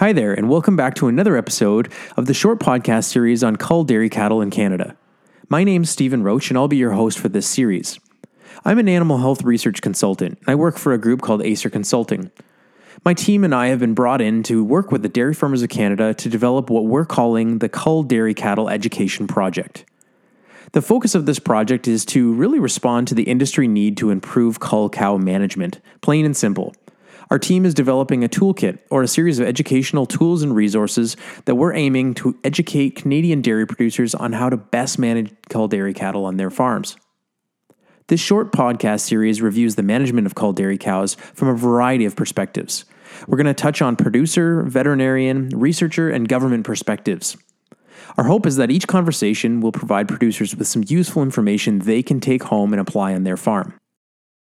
Hi there, and welcome back to another episode of the short podcast series on cull dairy cattle in Canada. My name's Stephen Roach, and I'll be your host for this series. I'm an animal health research consultant, and I work for a group called Acer Consulting. My team and I have been brought in to work with the Dairy Farmers of Canada to develop what we're calling the Cull Dairy Cattle Education Project. The focus of this project is to really respond to the industry need to improve cull cow management, plain and simple. Our team is developing a toolkit or a series of educational tools and resources that we're aiming to educate Canadian dairy producers on how to best manage cull dairy cattle on their farms. This short podcast series reviews the management of cull dairy cows from a variety of perspectives. We're going to touch on producer, veterinarian, researcher, and government perspectives. Our hope is that each conversation will provide producers with some useful information they can take home and apply on their farm.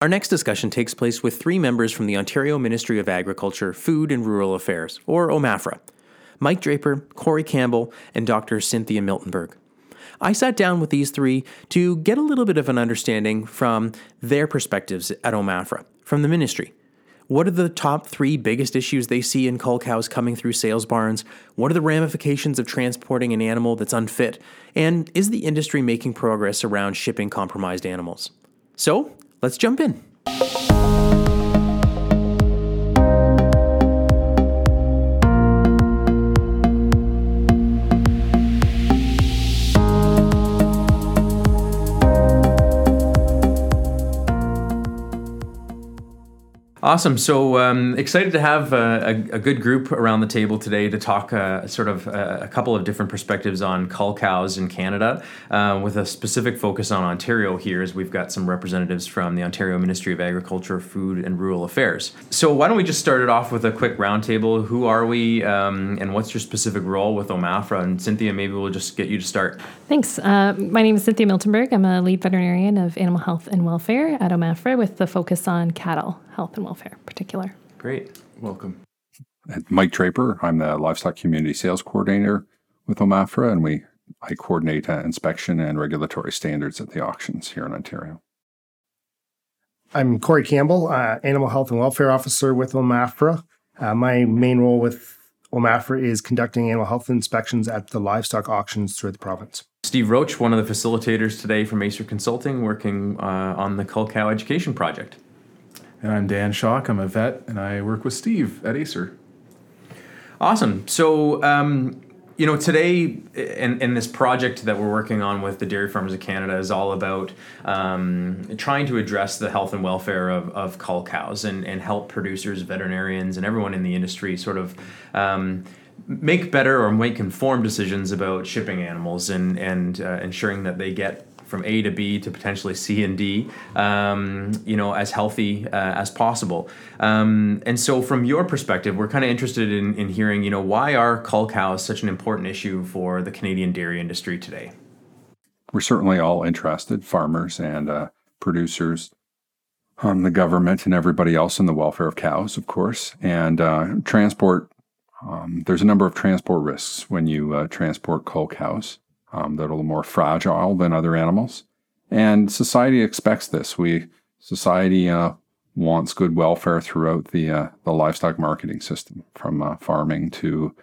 Our next discussion takes place with three members from the Ontario Ministry of Agriculture, Food and Rural Affairs, or OMAFRA Mike Draper, Corey Campbell, and Dr. Cynthia Miltenberg. I sat down with these three to get a little bit of an understanding from their perspectives at OMAFRA, from the ministry. What are the top three biggest issues they see in cull cows coming through sales barns? What are the ramifications of transporting an animal that's unfit? And is the industry making progress around shipping compromised animals? So, let's jump in. Awesome. So um, excited to have uh, a, a, good group around the table today to talk uh, sort of uh, a couple of different perspectives on cull cows in Canada, uh, with a specific focus on Ontario here, as we've got some representatives from the Ontario Ministry of Agriculture, Food and Rural Affairs. So why don't we just start it off with a quick roundtable? Who are we, um, and what's your specific role with OMAFRA? And Cynthia, maybe we'll just get you to start. Thanks. Uh, my name is Cynthia Miltenberg. I'm a lead veterinarian of animal health and welfare at OMAFRA with the focus on cattle health and welfare in particular. Great. Welcome. Mike Draper. I'm the livestock community sales coordinator with OMAFRA, and we I coordinate uh, inspection and regulatory standards at the auctions here in Ontario. I'm Corey Campbell, uh, animal health and welfare officer with OMAFRA. Uh, my main role with OMAFRA is conducting animal health inspections at the livestock auctions throughout the province. Steve Roach, one of the facilitators today from Acer Consulting, working uh, on the Cull Cow Education Project. And I'm Dan Schock. I'm a vet, and I work with Steve at Acer. Awesome. So, um, you know, today and, and this project that we're working on with the Dairy Farmers of Canada is all about um, trying to address the health and welfare of, of cull cows and, and help producers, veterinarians, and everyone in the industry sort of um, make better or make informed decisions about shipping animals and, and uh, ensuring that they get from A to B to potentially C and D, um, you know, as healthy uh, as possible. Um, and so, from your perspective, we're kind of interested in, in hearing, you know, why are cull cows such an important issue for the Canadian dairy industry today? We're certainly all interested, farmers and uh, producers, um, the government, and everybody else in the welfare of cows, of course, and uh, transport. Um, there's a number of transport risks when you uh, transport cull cows um, that are a little more fragile than other animals. And society expects this. We society uh, wants good welfare throughout the uh, the livestock marketing system, from uh, farming to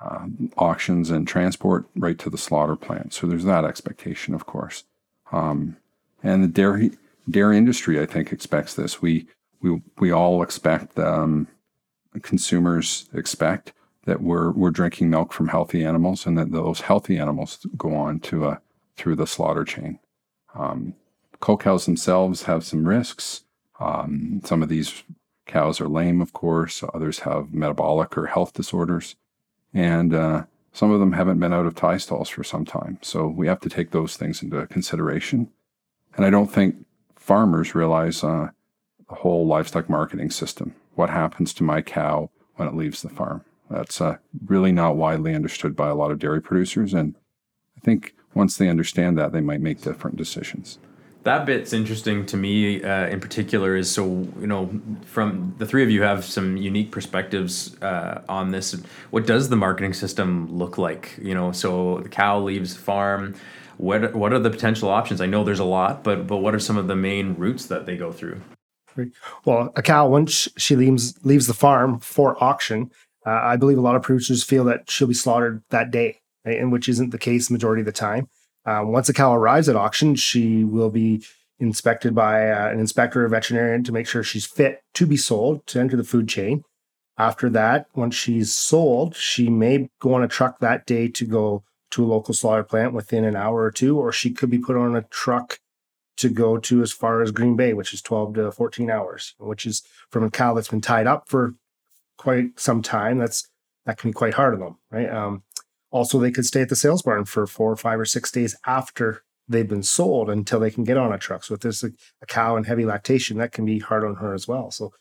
uh, auctions and transport, right to the slaughter plant. So there's that expectation, of course. Um, and the dairy dairy industry, I think, expects this. We we we all expect um, consumers expect that we're we're drinking milk from healthy animals, and that those healthy animals go on to a through the slaughter chain. Um, cull cows themselves have some risks. Um, some of these cows are lame, of course. Others have metabolic or health disorders, and uh, some of them haven't been out of tie stalls for some time. So we have to take those things into consideration. And I don't think farmers realize uh, the whole livestock marketing system. What happens to my cow when it leaves the farm? That's uh, really not widely understood by a lot of dairy producers. And I think once they understand that, they might make different decisions. That bit's interesting to me uh, in particular is so, you know, from the three of you have some unique perspectives uh, on this. What does the marketing system look like? You know, so the cow leaves the farm. What, what are the potential options? I know there's a lot, but, but what are some of the main routes that they go through? Well, a cow, once she leaves, leaves the farm for auction, uh, I believe a lot of producers feel that she'll be slaughtered that day, right? and which isn't the case majority of the time. Um, once a cow arrives at auction, she will be inspected by uh, an inspector or veterinarian to make sure she's fit to be sold to enter the food chain. After that, once she's sold, she may go on a truck that day to go to a local slaughter plant within an hour or two, or she could be put on a truck to go to as far as Green Bay, which is 12 to 14 hours, which is from a cow that's been tied up for quite some time. That's that can be quite hard on them, right? Um, also, they could stay at the sales barn for four or five or six days after they've been sold until they can get on a truck. So if there's a, a cow in heavy lactation, that can be hard on her as well. So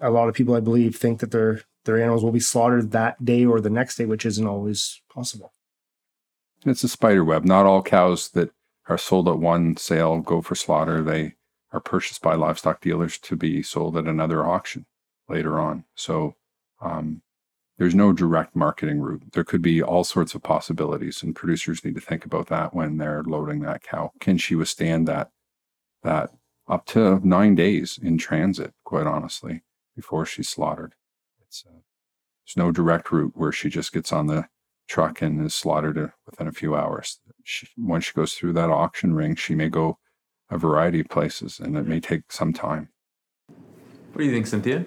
a lot of people, I believe, think that their their animals will be slaughtered that day or the next day, which isn't always possible. It's a spider web. Not all cows that are sold at one sale go for slaughter. They are purchased by livestock dealers to be sold at another auction later on. So um, there's no direct marketing route. There could be all sorts of possibilities, and producers need to think about that when they're loading that cow. Can she withstand that that up to nine days in transit? Quite honestly, before she's slaughtered, it's uh, there's no direct route where she just gets on the truck and is slaughtered within a few hours. She, when she goes through that auction ring, she may go a variety of places, and it may take some time. What do you think, Cynthia?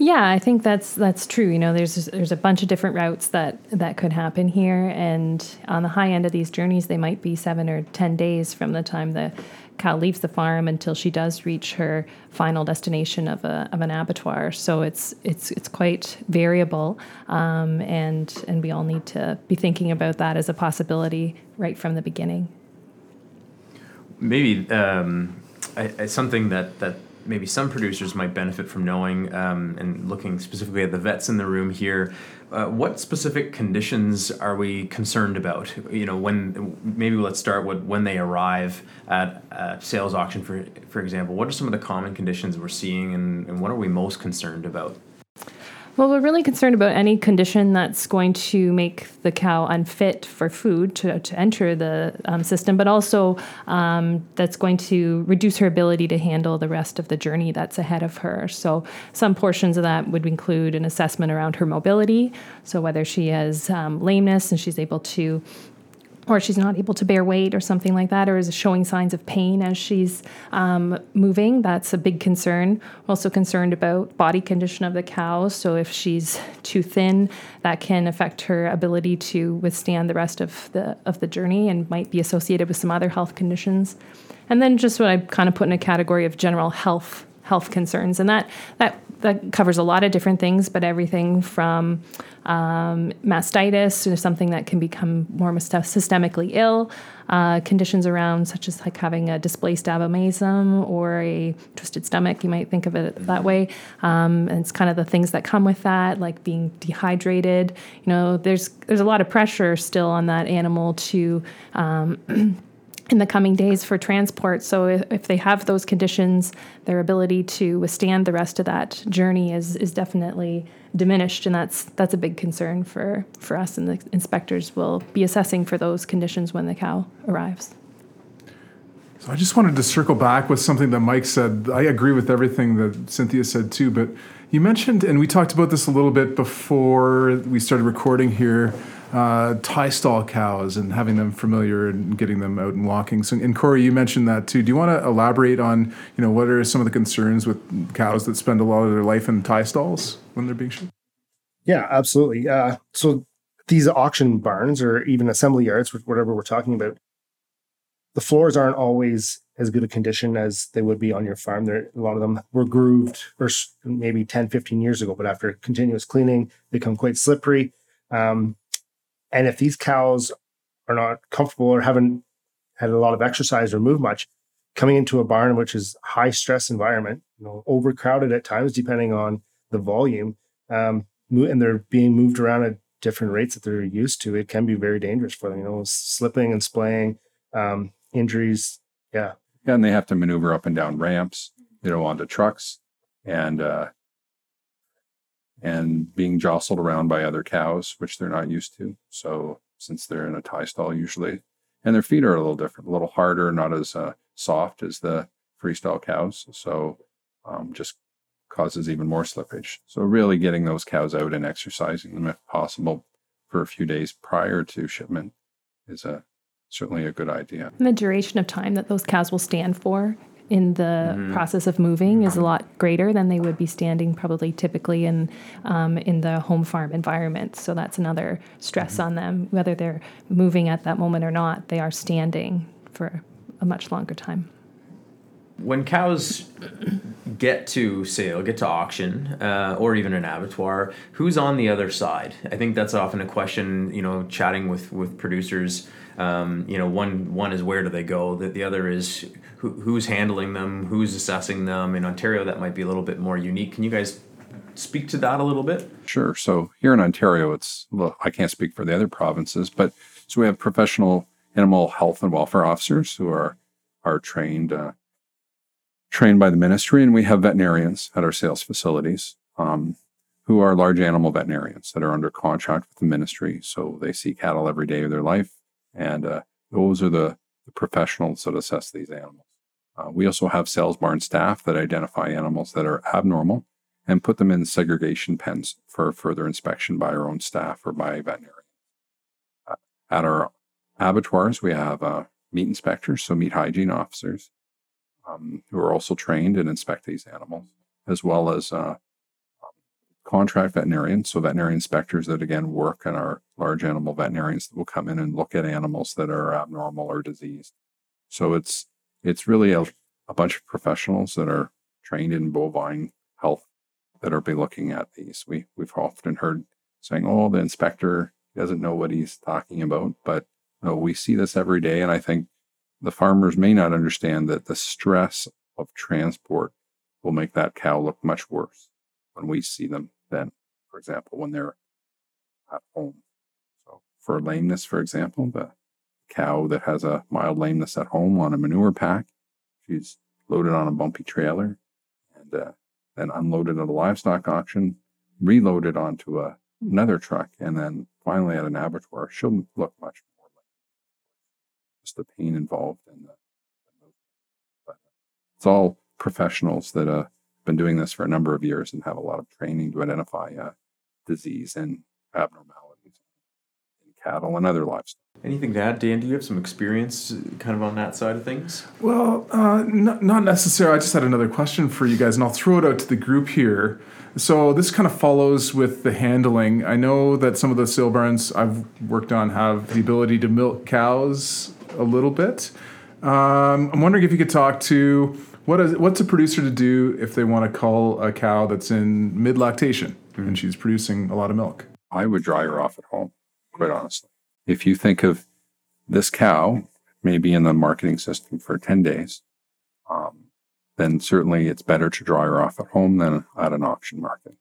Yeah, I think that's that's true. You know, there's there's a bunch of different routes that that could happen here, and on the high end of these journeys, they might be seven or ten days from the time the cow leaves the farm until she does reach her final destination of a of an abattoir. So it's it's it's quite variable, um, and and we all need to be thinking about that as a possibility right from the beginning. Maybe um, I, I, something that that maybe some producers might benefit from knowing, um, and looking specifically at the vets in the room here, uh, what specific conditions are we concerned about? You know, when maybe let's start with when they arrive at a sales auction, for for example. What are some of the common conditions we're seeing, and, and what are we most concerned about? Well, we're really concerned about any condition that's going to make the cow unfit for food to, to enter the um, system, but also um, that's going to reduce her ability to handle the rest of the journey that's ahead of her. So, some portions of that would include an assessment around her mobility. So, whether she has um, lameness and she's able to or she's not able to bear weight or something like that, or is showing signs of pain as she's um, moving. That's a big concern. Also concerned about body condition of the cow. So if she's too thin, that can affect her ability to withstand the rest of the of the journey and might be associated with some other health conditions. And then just what I kind of put in a category of general health health concerns, and that that that covers a lot of different things, but everything from um, mastitis to something that can become more systemically ill, uh, conditions around such as like having a displaced abomasum or a twisted stomach. You might think of it that way. Um, and it's kind of the things that come with that, like being dehydrated. You know, there's there's a lot of pressure still on that animal to um, in the coming days for transport. So if, if, they have those conditions, their ability to withstand the rest of that journey is is definitely diminished, and that's that's a big concern for for us. And the inspectors will be assessing for those conditions when the cow arrives. So I just wanted to circle back with something that Mike said. I agree with everything that Cynthia said too, but you mentioned, and we talked about this a little bit before we started recording here uh, tie stall cows and having them familiar and getting them out and walking. So, and Corey, you mentioned that too. Do you want to elaborate on, you know, what are some of the concerns with cows that spend a lot of their life in tie stalls when they're being shipped? Yeah, absolutely. Uh, so these auction barns or even assembly yards, whatever we're talking about, the floors aren't always as good a condition as they would be on your farm. There, a lot of them were grooved or maybe 10, 15 years ago, but after continuous cleaning, they become quite slippery. Um, and if these cows are not comfortable or haven't had a lot of exercise or move much, coming into a barn which is high stress environment, you know, overcrowded at times depending on the volume, um, and they're being moved around at different rates that they're used to, it can be very dangerous for them. You know, slipping and splaying, um, injuries. Yeah. And they have to maneuver up and down ramps, you know, onto trucks, and uh, and being jostled around by other cows, which they're not used to. So since they're in a tie stall usually, and their feet are a little different, a little harder, not as uh, soft as the free stall cows. So um, just causes even more slippage. So really getting those cows out and exercising them if possible for a few days prior to shipment is a certainly a good idea. And the duration of time that those cows will stand for in the process of moving is a lot greater than they would be standing probably typically in um, in the home farm environment. So that's another stress on them, whether they're moving at that moment or not. They are standing for a much longer time. when cows get to sale, get to auction, uh, or even an abattoir, who's on the other side? I think that's often a question. You know, chatting with with producers. Um, you know, one one is where do they go? That the other is who, who's handling them, who's assessing them. In Ontario, that might be a little bit more unique. Can you guys speak to that a little bit? Sure. So here in Ontario, it's well, I can't speak for the other provinces, but so we have professional animal health and welfare officers who are are trained uh, trained by the ministry, and we have veterinarians at our sales facilities um, who are large animal veterinarians that are under contract with the ministry. So they see cattle every day of their life, and uh, those are the, the professionals that assess these animals. Uh, we also have sales barn staff that identify animals that are abnormal and put them in segregation pens for further inspection by our own staff or by veterinarians. Uh, at our abattoirs, we have uh, meat inspectors, so meat hygiene officers, um, who are also trained and inspect these animals, as well as uh, contract veterinarians, so veterinary inspectors that again work in our large animal veterinarians that will come in and look at animals that are abnormal or diseased. So it's it's really a, a bunch of professionals that are trained in bovine health that are be looking at these. We we've often heard saying, "Oh, the inspector doesn't know what he's talking about," but no, we see this every day, and I think the farmers may not understand that the stress of transport will make that cow look much worse when we see them than, for example, when they're at home. So for lameness, for example, the cow that has a mild lameness at home on a manure pack, she's loaded on a bumpy trailer and uh, then unloaded at a livestock auction, reloaded onto a, another truck, and then finally at an abattoir, she'll look much more like just the pain involved in the. But it's all professionals that uh, been doing this for a number of years and have a lot of training to identify uh, disease and abnormalities in cattle and other livestock. Anything to add, Dan? Do you have some experience, uh, kind of on that side of things? Well, uh, not, not necessarily. I just had another question for you guys, and I'll throw it out to the group here. So this kind of follows with the handling. I know that some of the sale barns I've worked on have the ability to milk cows a little bit. Um, I'm wondering if you could talk to what is what's a producer to do if they want to call a cow that's in mid lactation and she's producing a lot of milk. I would dry her off at home, quite honestly. If you think of this cow maybe in the marketing system for 10 days, um, then certainly it's better to dry her off at home than at an auction market,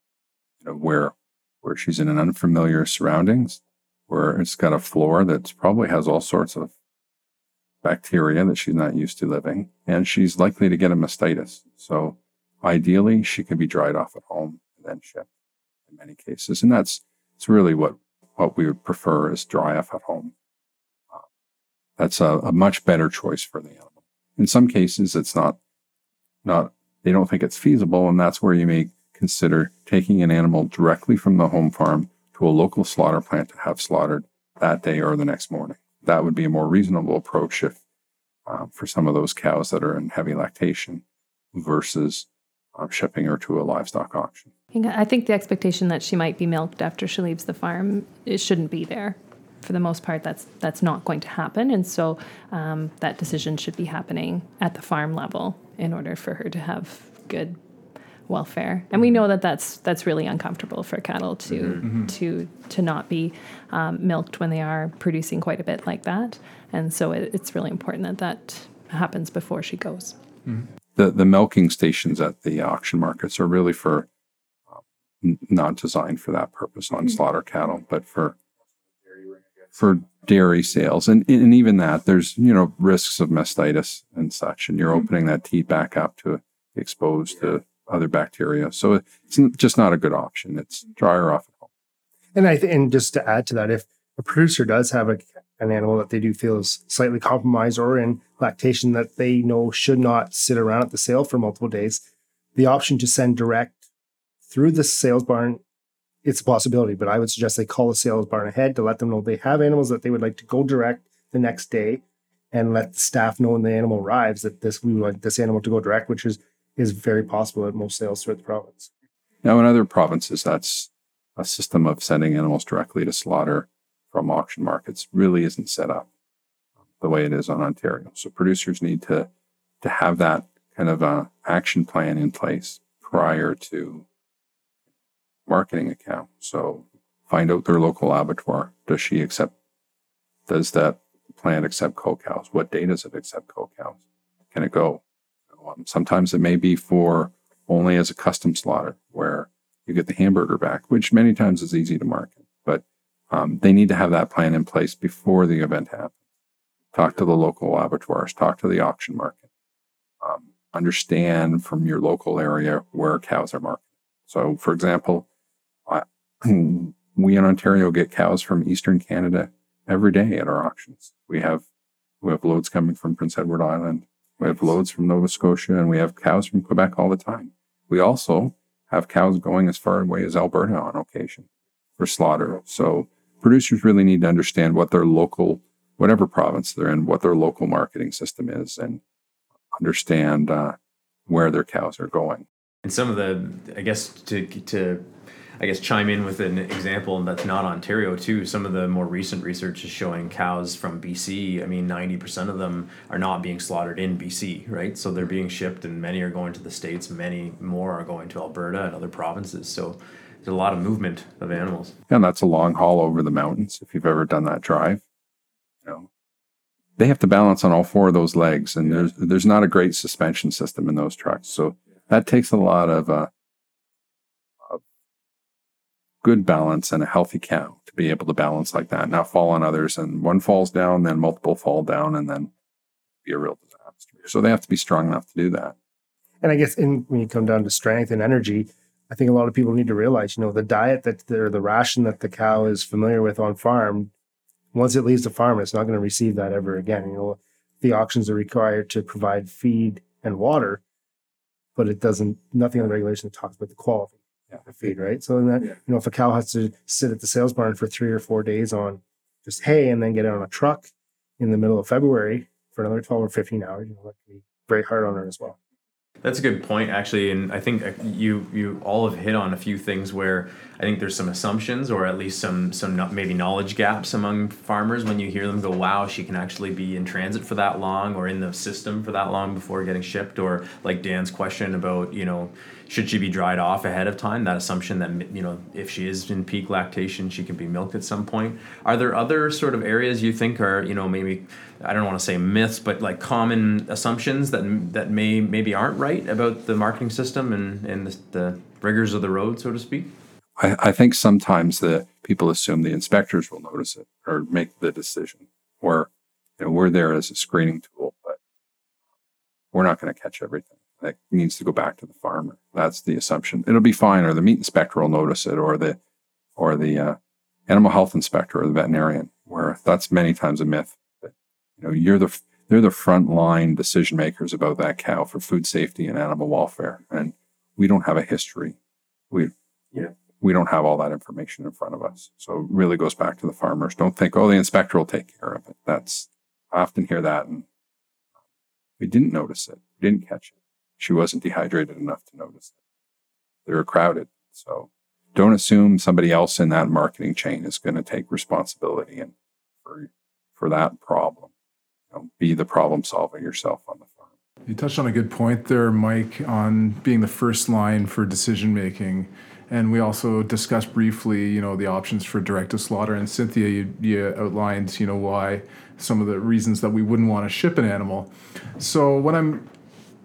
you know, where, where she's in an unfamiliar surroundings, where it's got a floor that probably has all sorts of bacteria that she's not used to living, and she's likely to get a mastitis. So ideally, she can be dried off at home and then shipped in many cases. And that's, it's really what, what we would prefer is dry off at home. Uh, that's a, a much better choice for the animal. In some cases, it's not, not, they don't think it's feasible. And that's where you may consider taking an animal directly from the home farm to a local slaughter plant to have slaughtered that day or the next morning. That would be a more reasonable approach if, uh, for some of those cows that are in heavy lactation versus uh, shipping her to a livestock auction. I think the expectation that she might be milked after she leaves the farm it shouldn't be there. For the most part, that's that's not going to happen, and so um, that decision should be happening at the farm level in order for her to have good welfare. And we know that that's that's really uncomfortable for cattle to to to not be um, milked when they are producing quite a bit like that, and so it, it's really important that that happens before she goes. the the milking stations at the auction markets are really for not designed for that purpose on hmm. slaughter cattle, but for for dairy sales, and and even that there's you know risks of mastitis and such, and you're hmm. opening that teat back up to exposed to other bacteria, so it's just not a good option. It's dry her off. And I th- and just to add to that, if a producer does have a, an animal that they do feel is slightly compromised or in lactation that they know should not sit around at the sale for multiple days, the option to send direct through the sales barn, it's a possibility, but I would suggest they call the sales barn ahead to let them know they have animals that they would like to go direct the next day and let the staff know when the animal arrives that this we would like this animal to go direct, which is is very possible at most sales throughout the province. Now, in other provinces, that's a system of sending animals directly to slaughter from auction markets really isn't set up the way it is on Ontario. So producers need to to have that kind of a action plan in place prior to marketing account. So find out their local abattoir. Does she accept? Does that plant accept cow cows? What day does it accept cow cows? Can it go? Um, sometimes it may be for only as a custom slaughter where you get the hamburger back, which many times is easy to market. But um, they need to have that plan in place before the event happens. Talk to the local abattoirs, talk to the auction market, um, understand from your local area where cows are marketed. So, for example, we in Ontario get cows from Eastern Canada every day at our auctions. We have we have loads coming from Prince Edward Island. We have loads from Nova Scotia, and we have cows from Quebec all the time. We also have cows going as far away as Alberta on occasion for slaughter. So producers really need to understand what their local, whatever province they're in, what their local marketing system is, and understand uh, where their cows are going. And some of the, I guess, to to I guess chime in with an example and that's not Ontario too. Some of the more recent research is showing cows from BC. I mean, ninety percent of them are not being slaughtered in BC, right? So they're being shipped, and many are going to the states. Many more are going to Alberta and other provinces. So there's a lot of movement of animals. And that's a long haul over the mountains. If you've ever done that drive, you know, they have to balance on all four of those legs, and there's there's not a great suspension system in those trucks. So that takes a lot of uh, good balance and a healthy cow to be able to balance like that, not fall on others. And one falls down, then multiple fall down, and then be a real disaster. So they have to be strong enough to do that. And I guess in, when you come down to strength and energy, I think a lot of people need to realize, you know, the diet that or the ration that the cow is familiar with on farm, once it leaves the farm, it's not going to receive that ever again. You know, the auctions are required to provide feed and water, but it doesn't. Nothing in the regulation talks about the quality yeah. the feed, right? So then, yeah. you know, if a cow has to sit at the sales barn for three or four days on just hay and then get it on a truck in the middle of February for another 12 or 15 hours, you know, that can be very hard on her as well. That's a good point, actually, and I think uh, you you all have hit on a few things where I think there's some assumptions or at least some some maybe knowledge gaps among farmers when you hear them go, "Wow, she can actually be in transit for that long or in the system for that long before getting shipped," or like Dan's question about you know should she be dried off ahead of time? That assumption that you know if she is in peak lactation, she can be milked at some point. Are there other sort of areas you think are you know maybe I don't want to say myths, but like common assumptions that that may maybe aren't right about the marketing system and and the, the rigors of the road, so to speak? I, I think sometimes the people assume the inspectors will notice it or make the decision, or you know, we're there as a screening tool, but we're not going to catch everything that needs to go back to the farmer. That's the assumption. It'll be fine, or the meat inspector will notice it, or the or the uh, animal health inspector or the veterinarian. Where that's many times a myth. But, you know, you're the they're the front line decision makers about that cow for food safety and animal welfare, and we don't have a history. We yeah. We don't have all that information in front of us. So it really goes back to the farmers. Don't think, oh, the inspector will take care of it. That's I often hear that and we didn't notice it. We didn't catch it she wasn't dehydrated enough to notice it. They were crowded. So don't assume somebody else in that marketing chain is going to take responsibility and for, for that problem. You know, be the problem solver yourself on the farm. You touched on a good point there, Mike, on being the first line for decision making. And we also discussed briefly, you know, the options for direct to slaughter. And Cynthia, you, you outlined, you know, why some of the reasons that we wouldn't want to ship an animal. So when I'm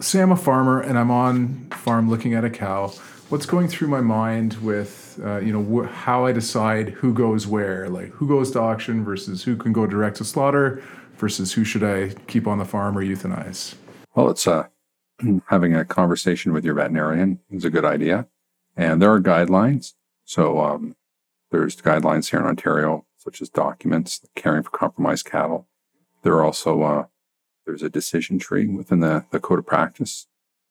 say I'm a farmer and I'm on farm looking at a cow. What's going through my mind with uh, you know wh- how I decide who goes where, like who goes to auction versus who can go direct to slaughter versus who should I keep on the farm or euthanize? Well, it's uh, having a conversation with your veterinarian is a good idea, and there are guidelines. So um, there's guidelines here in Ontario, such as documents caring for compromised cattle. There are also uh, there's a decision tree within the, the code of practice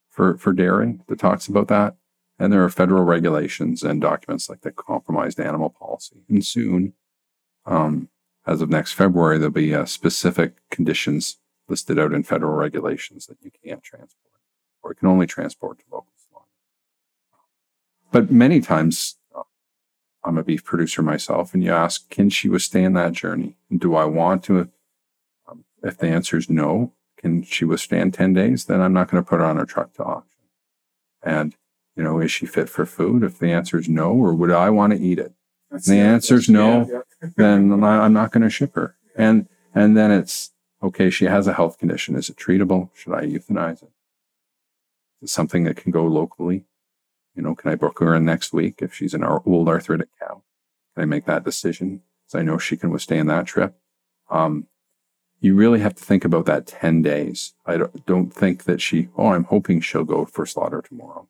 for, for dairy that talks about that. And there are federal regulations and documents like the compromised animal policy. And soon, um, as of next February, there'll be uh, specific conditions listed out in federal regulations that you can't transport or you can only transport to local slaughter. But many times, I'm a beef producer myself, and you ask, can she withstand that journey? And do I want to? If the answer is no, can she withstand 10 days? Then I'm not going to put her on a truck to auction. And, you know, is she fit for food? If the answer is no, or would I want to eat it? If the answer is no, then I'm not going to ship her. And, and then it's, okay, she has a health condition. Is it treatable? Should I euthanize it? Is it something that can go locally? You know, can I book her in next week if she's an old arthritic cow? Can I make that decision? Because I know she can withstand that trip. Um, you really have to think about that 10 days. I don't, think that she, oh, I'm hoping she'll go for slaughter tomorrow.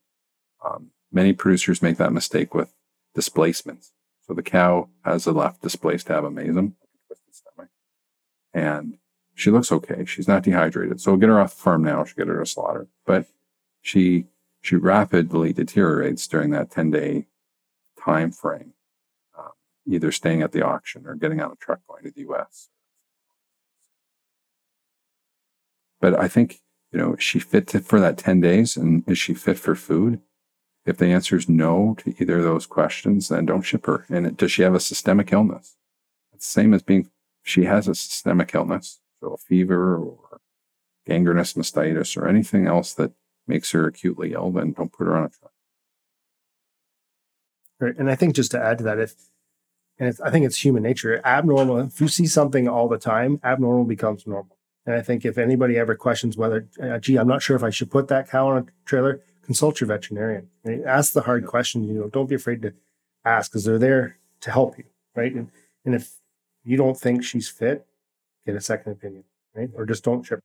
Um, many producers make that mistake with displacements. So the cow has a left displaced stomach, and she looks okay. She's not dehydrated. So we'll get her off the farm now. She'll get her to slaughter. But she, she rapidly deteriorates during that 10 day time frame, um, either staying at the auction or getting on a truck going to the US But I think, you know, is she fit to, for that 10 days and is she fit for food? If the answer is no to either of those questions, then don't ship her. And does she have a systemic illness? It's the same as being, she has a systemic illness, so a fever or gangrenous mastitis or anything else that makes her acutely ill, then don't put her on a truck. Right. And I think just to add to that, if, and I think it's human nature, abnormal, if you see something all the time, abnormal becomes normal. And I think if anybody ever questions whether, uh, gee, I'm not sure if I should put that cow on a trailer, consult your veterinarian. Right? Ask the hard questions. You know, don't be afraid to ask because they're there to help you, right? And and if you don't think she's fit, get a second opinion, right? Or just don't ship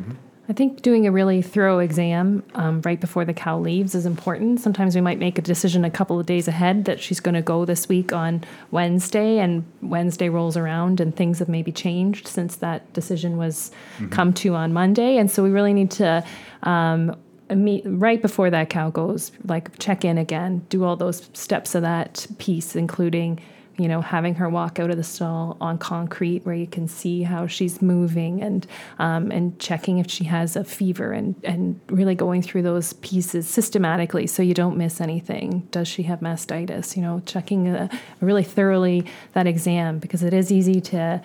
her. Mm-hmm. I think doing a really thorough exam um, right before the cow leaves is important. Sometimes we might make a decision a couple of days ahead that she's going to go this week on Wednesday, and Wednesday rolls around and things have maybe changed since that decision was mm-hmm. come to on Monday. And so we really need to um, meet right before that cow goes, like check in again, do all those steps of that piece, including you know, having her walk out of the stall on concrete where you can see how she's moving and um, and checking if she has a fever and and really going through those pieces systematically so you don't miss anything. Does she have mastitis? You know, checking a, really thoroughly that exam because it is easy to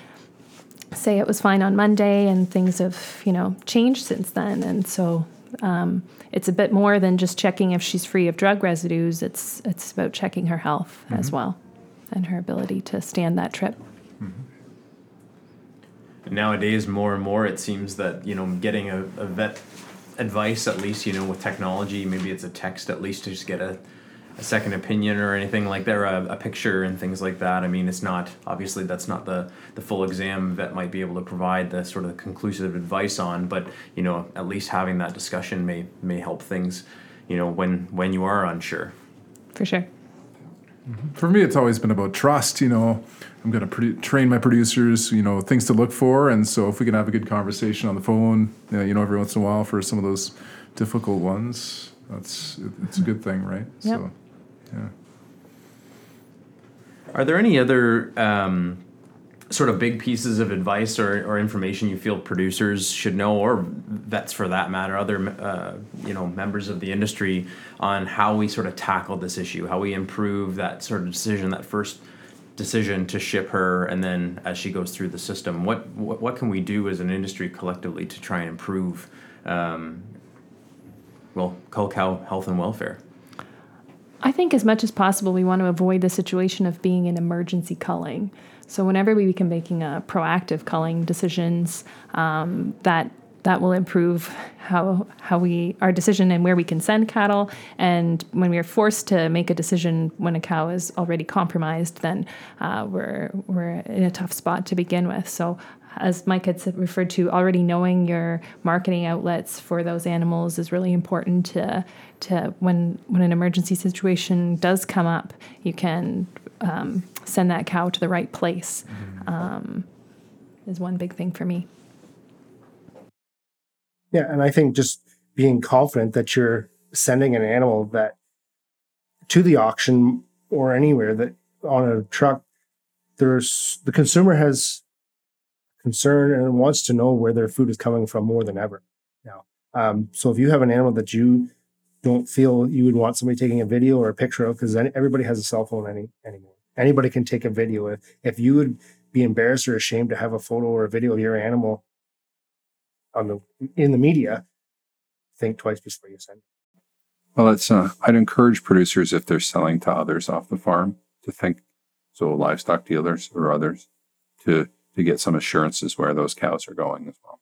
say it was fine on Monday and things have you know changed since then and so um, it's a bit more than just checking if she's free of drug residues. It's it's about checking her health mm-hmm. as well and her ability to stand that trip. Mm-hmm. Nowadays, more and more, it seems that you know getting a, a vet advice, at least you know with technology, maybe it's a text at least to just get a, a second opinion or anything like that, or a, a, picture and things like that. I mean, it's not obviously that's not the the full exam vet might be able to provide the sort of conclusive advice on, but you know at least having that discussion may may help things, you know when when you are unsure. For sure. Mm-hmm. For me, it's always been about trust. You know, I'm going to produ- train my producers. You know, things to look for, and so if we can have a good conversation on the phone, you know, every once in a while for some of those difficult ones, that's it's a good thing, right? Yep. So, yeah. Are there any other um, sort of big pieces of advice or, or information you feel producers should know, or vets for that matter, other uh, you know members of the industry on how we sort of tackle this issue, how we improve that sort of decision, that first decision to ship her, and then as she goes through the system, what what, what can we do as an industry collectively to try and improve, um, well, cull cow health and welfare? I think as much as possible, we want to avoid the situation of being in emergency culling. So whenever we become making a proactive culling decisions, um, that that will improve how how we our decision and where we can send cattle. And when we are forced to make a decision when a cow is already compromised, then uh, we're we're in a tough spot to begin with. So as Mike had referred to, already knowing your marketing outlets for those animals is really important to to when when an emergency situation does come up, you can um, send that cow to the right place mm-hmm. um, is one big thing for me. Yeah, and I think just being confident that you're sending an animal that to the auction or anywhere that on a truck, there's the consumer has concern and wants to know where their food is coming from more than ever now. Um, so if you have an animal that you don't feel you would want somebody taking a video or a picture of, because everybody has a cell phone any anymore. Anybody can take a video. If, if you would be embarrassed or ashamed to have a photo or a video of your animal on the in the media, think twice before you send. Well, it's uh, I'd encourage producers if they're selling to others off the farm to think so livestock dealers or others to to get some assurances where those cows are going as well.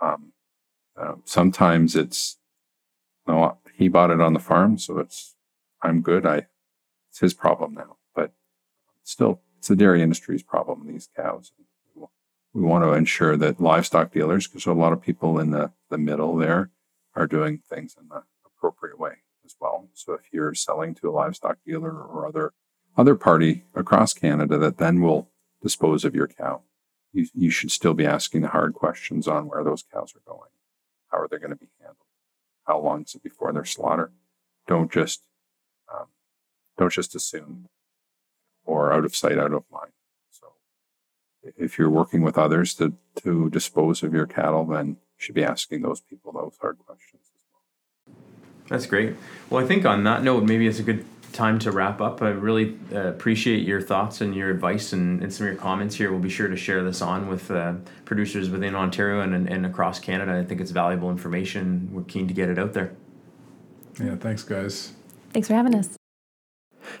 Um, uh, sometimes it's no, he bought it on the farm, so it's I'm good. I it's his problem now, but still, it's the dairy industry's problem. These cows. We want to ensure that livestock dealers, because a lot of people in the the middle there, are doing things in the appropriate way as well. So if you're selling to a livestock dealer or other other party across Canada that then will dispose of your cow, you, you should still be asking the hard questions on where those cows are going. How are they going to be handled? How long is it before they're slaughtered? Don't just um, don't just assume or out of sight, out of mind. So if you're working with others to to dispose of your cattle, then you should be asking those people those hard questions as well. That's great. Well, I think on that note, maybe it's a good time to wrap up. I really uh, appreciate your thoughts and your advice and, and, some of your comments here. We'll be sure to share this on with uh, producers within Ontario and, and across Canada. I think it's valuable information. We're keen to get it out there. Yeah, thanks, guys. Thanks for having us.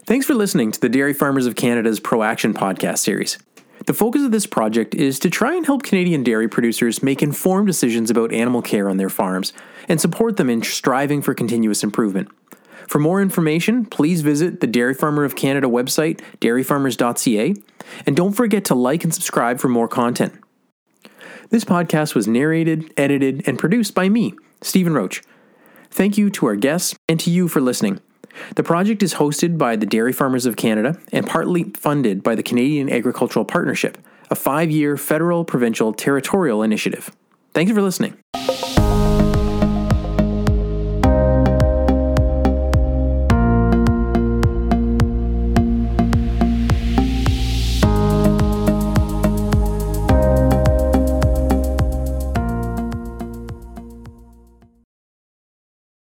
Thanks for listening to the Dairy Farmers of Canada's ProAction podcast series. The focus of this project is to try and help Canadian dairy producers make informed decisions about animal care on their farms and support them in striving for continuous improvement. For more information, please visit the Dairy Farmer of Canada website, dairyfarmers.ca, and don't forget to like and subscribe for more content. This podcast was narrated, edited, and produced by me, Stephen Roach. Thank you to our guests and to you for listening. The project is hosted by the Dairy Farmers of Canada and partly funded by the Canadian Agricultural Partnership, a five year federal, provincial, territorial initiative. Thanks for listening.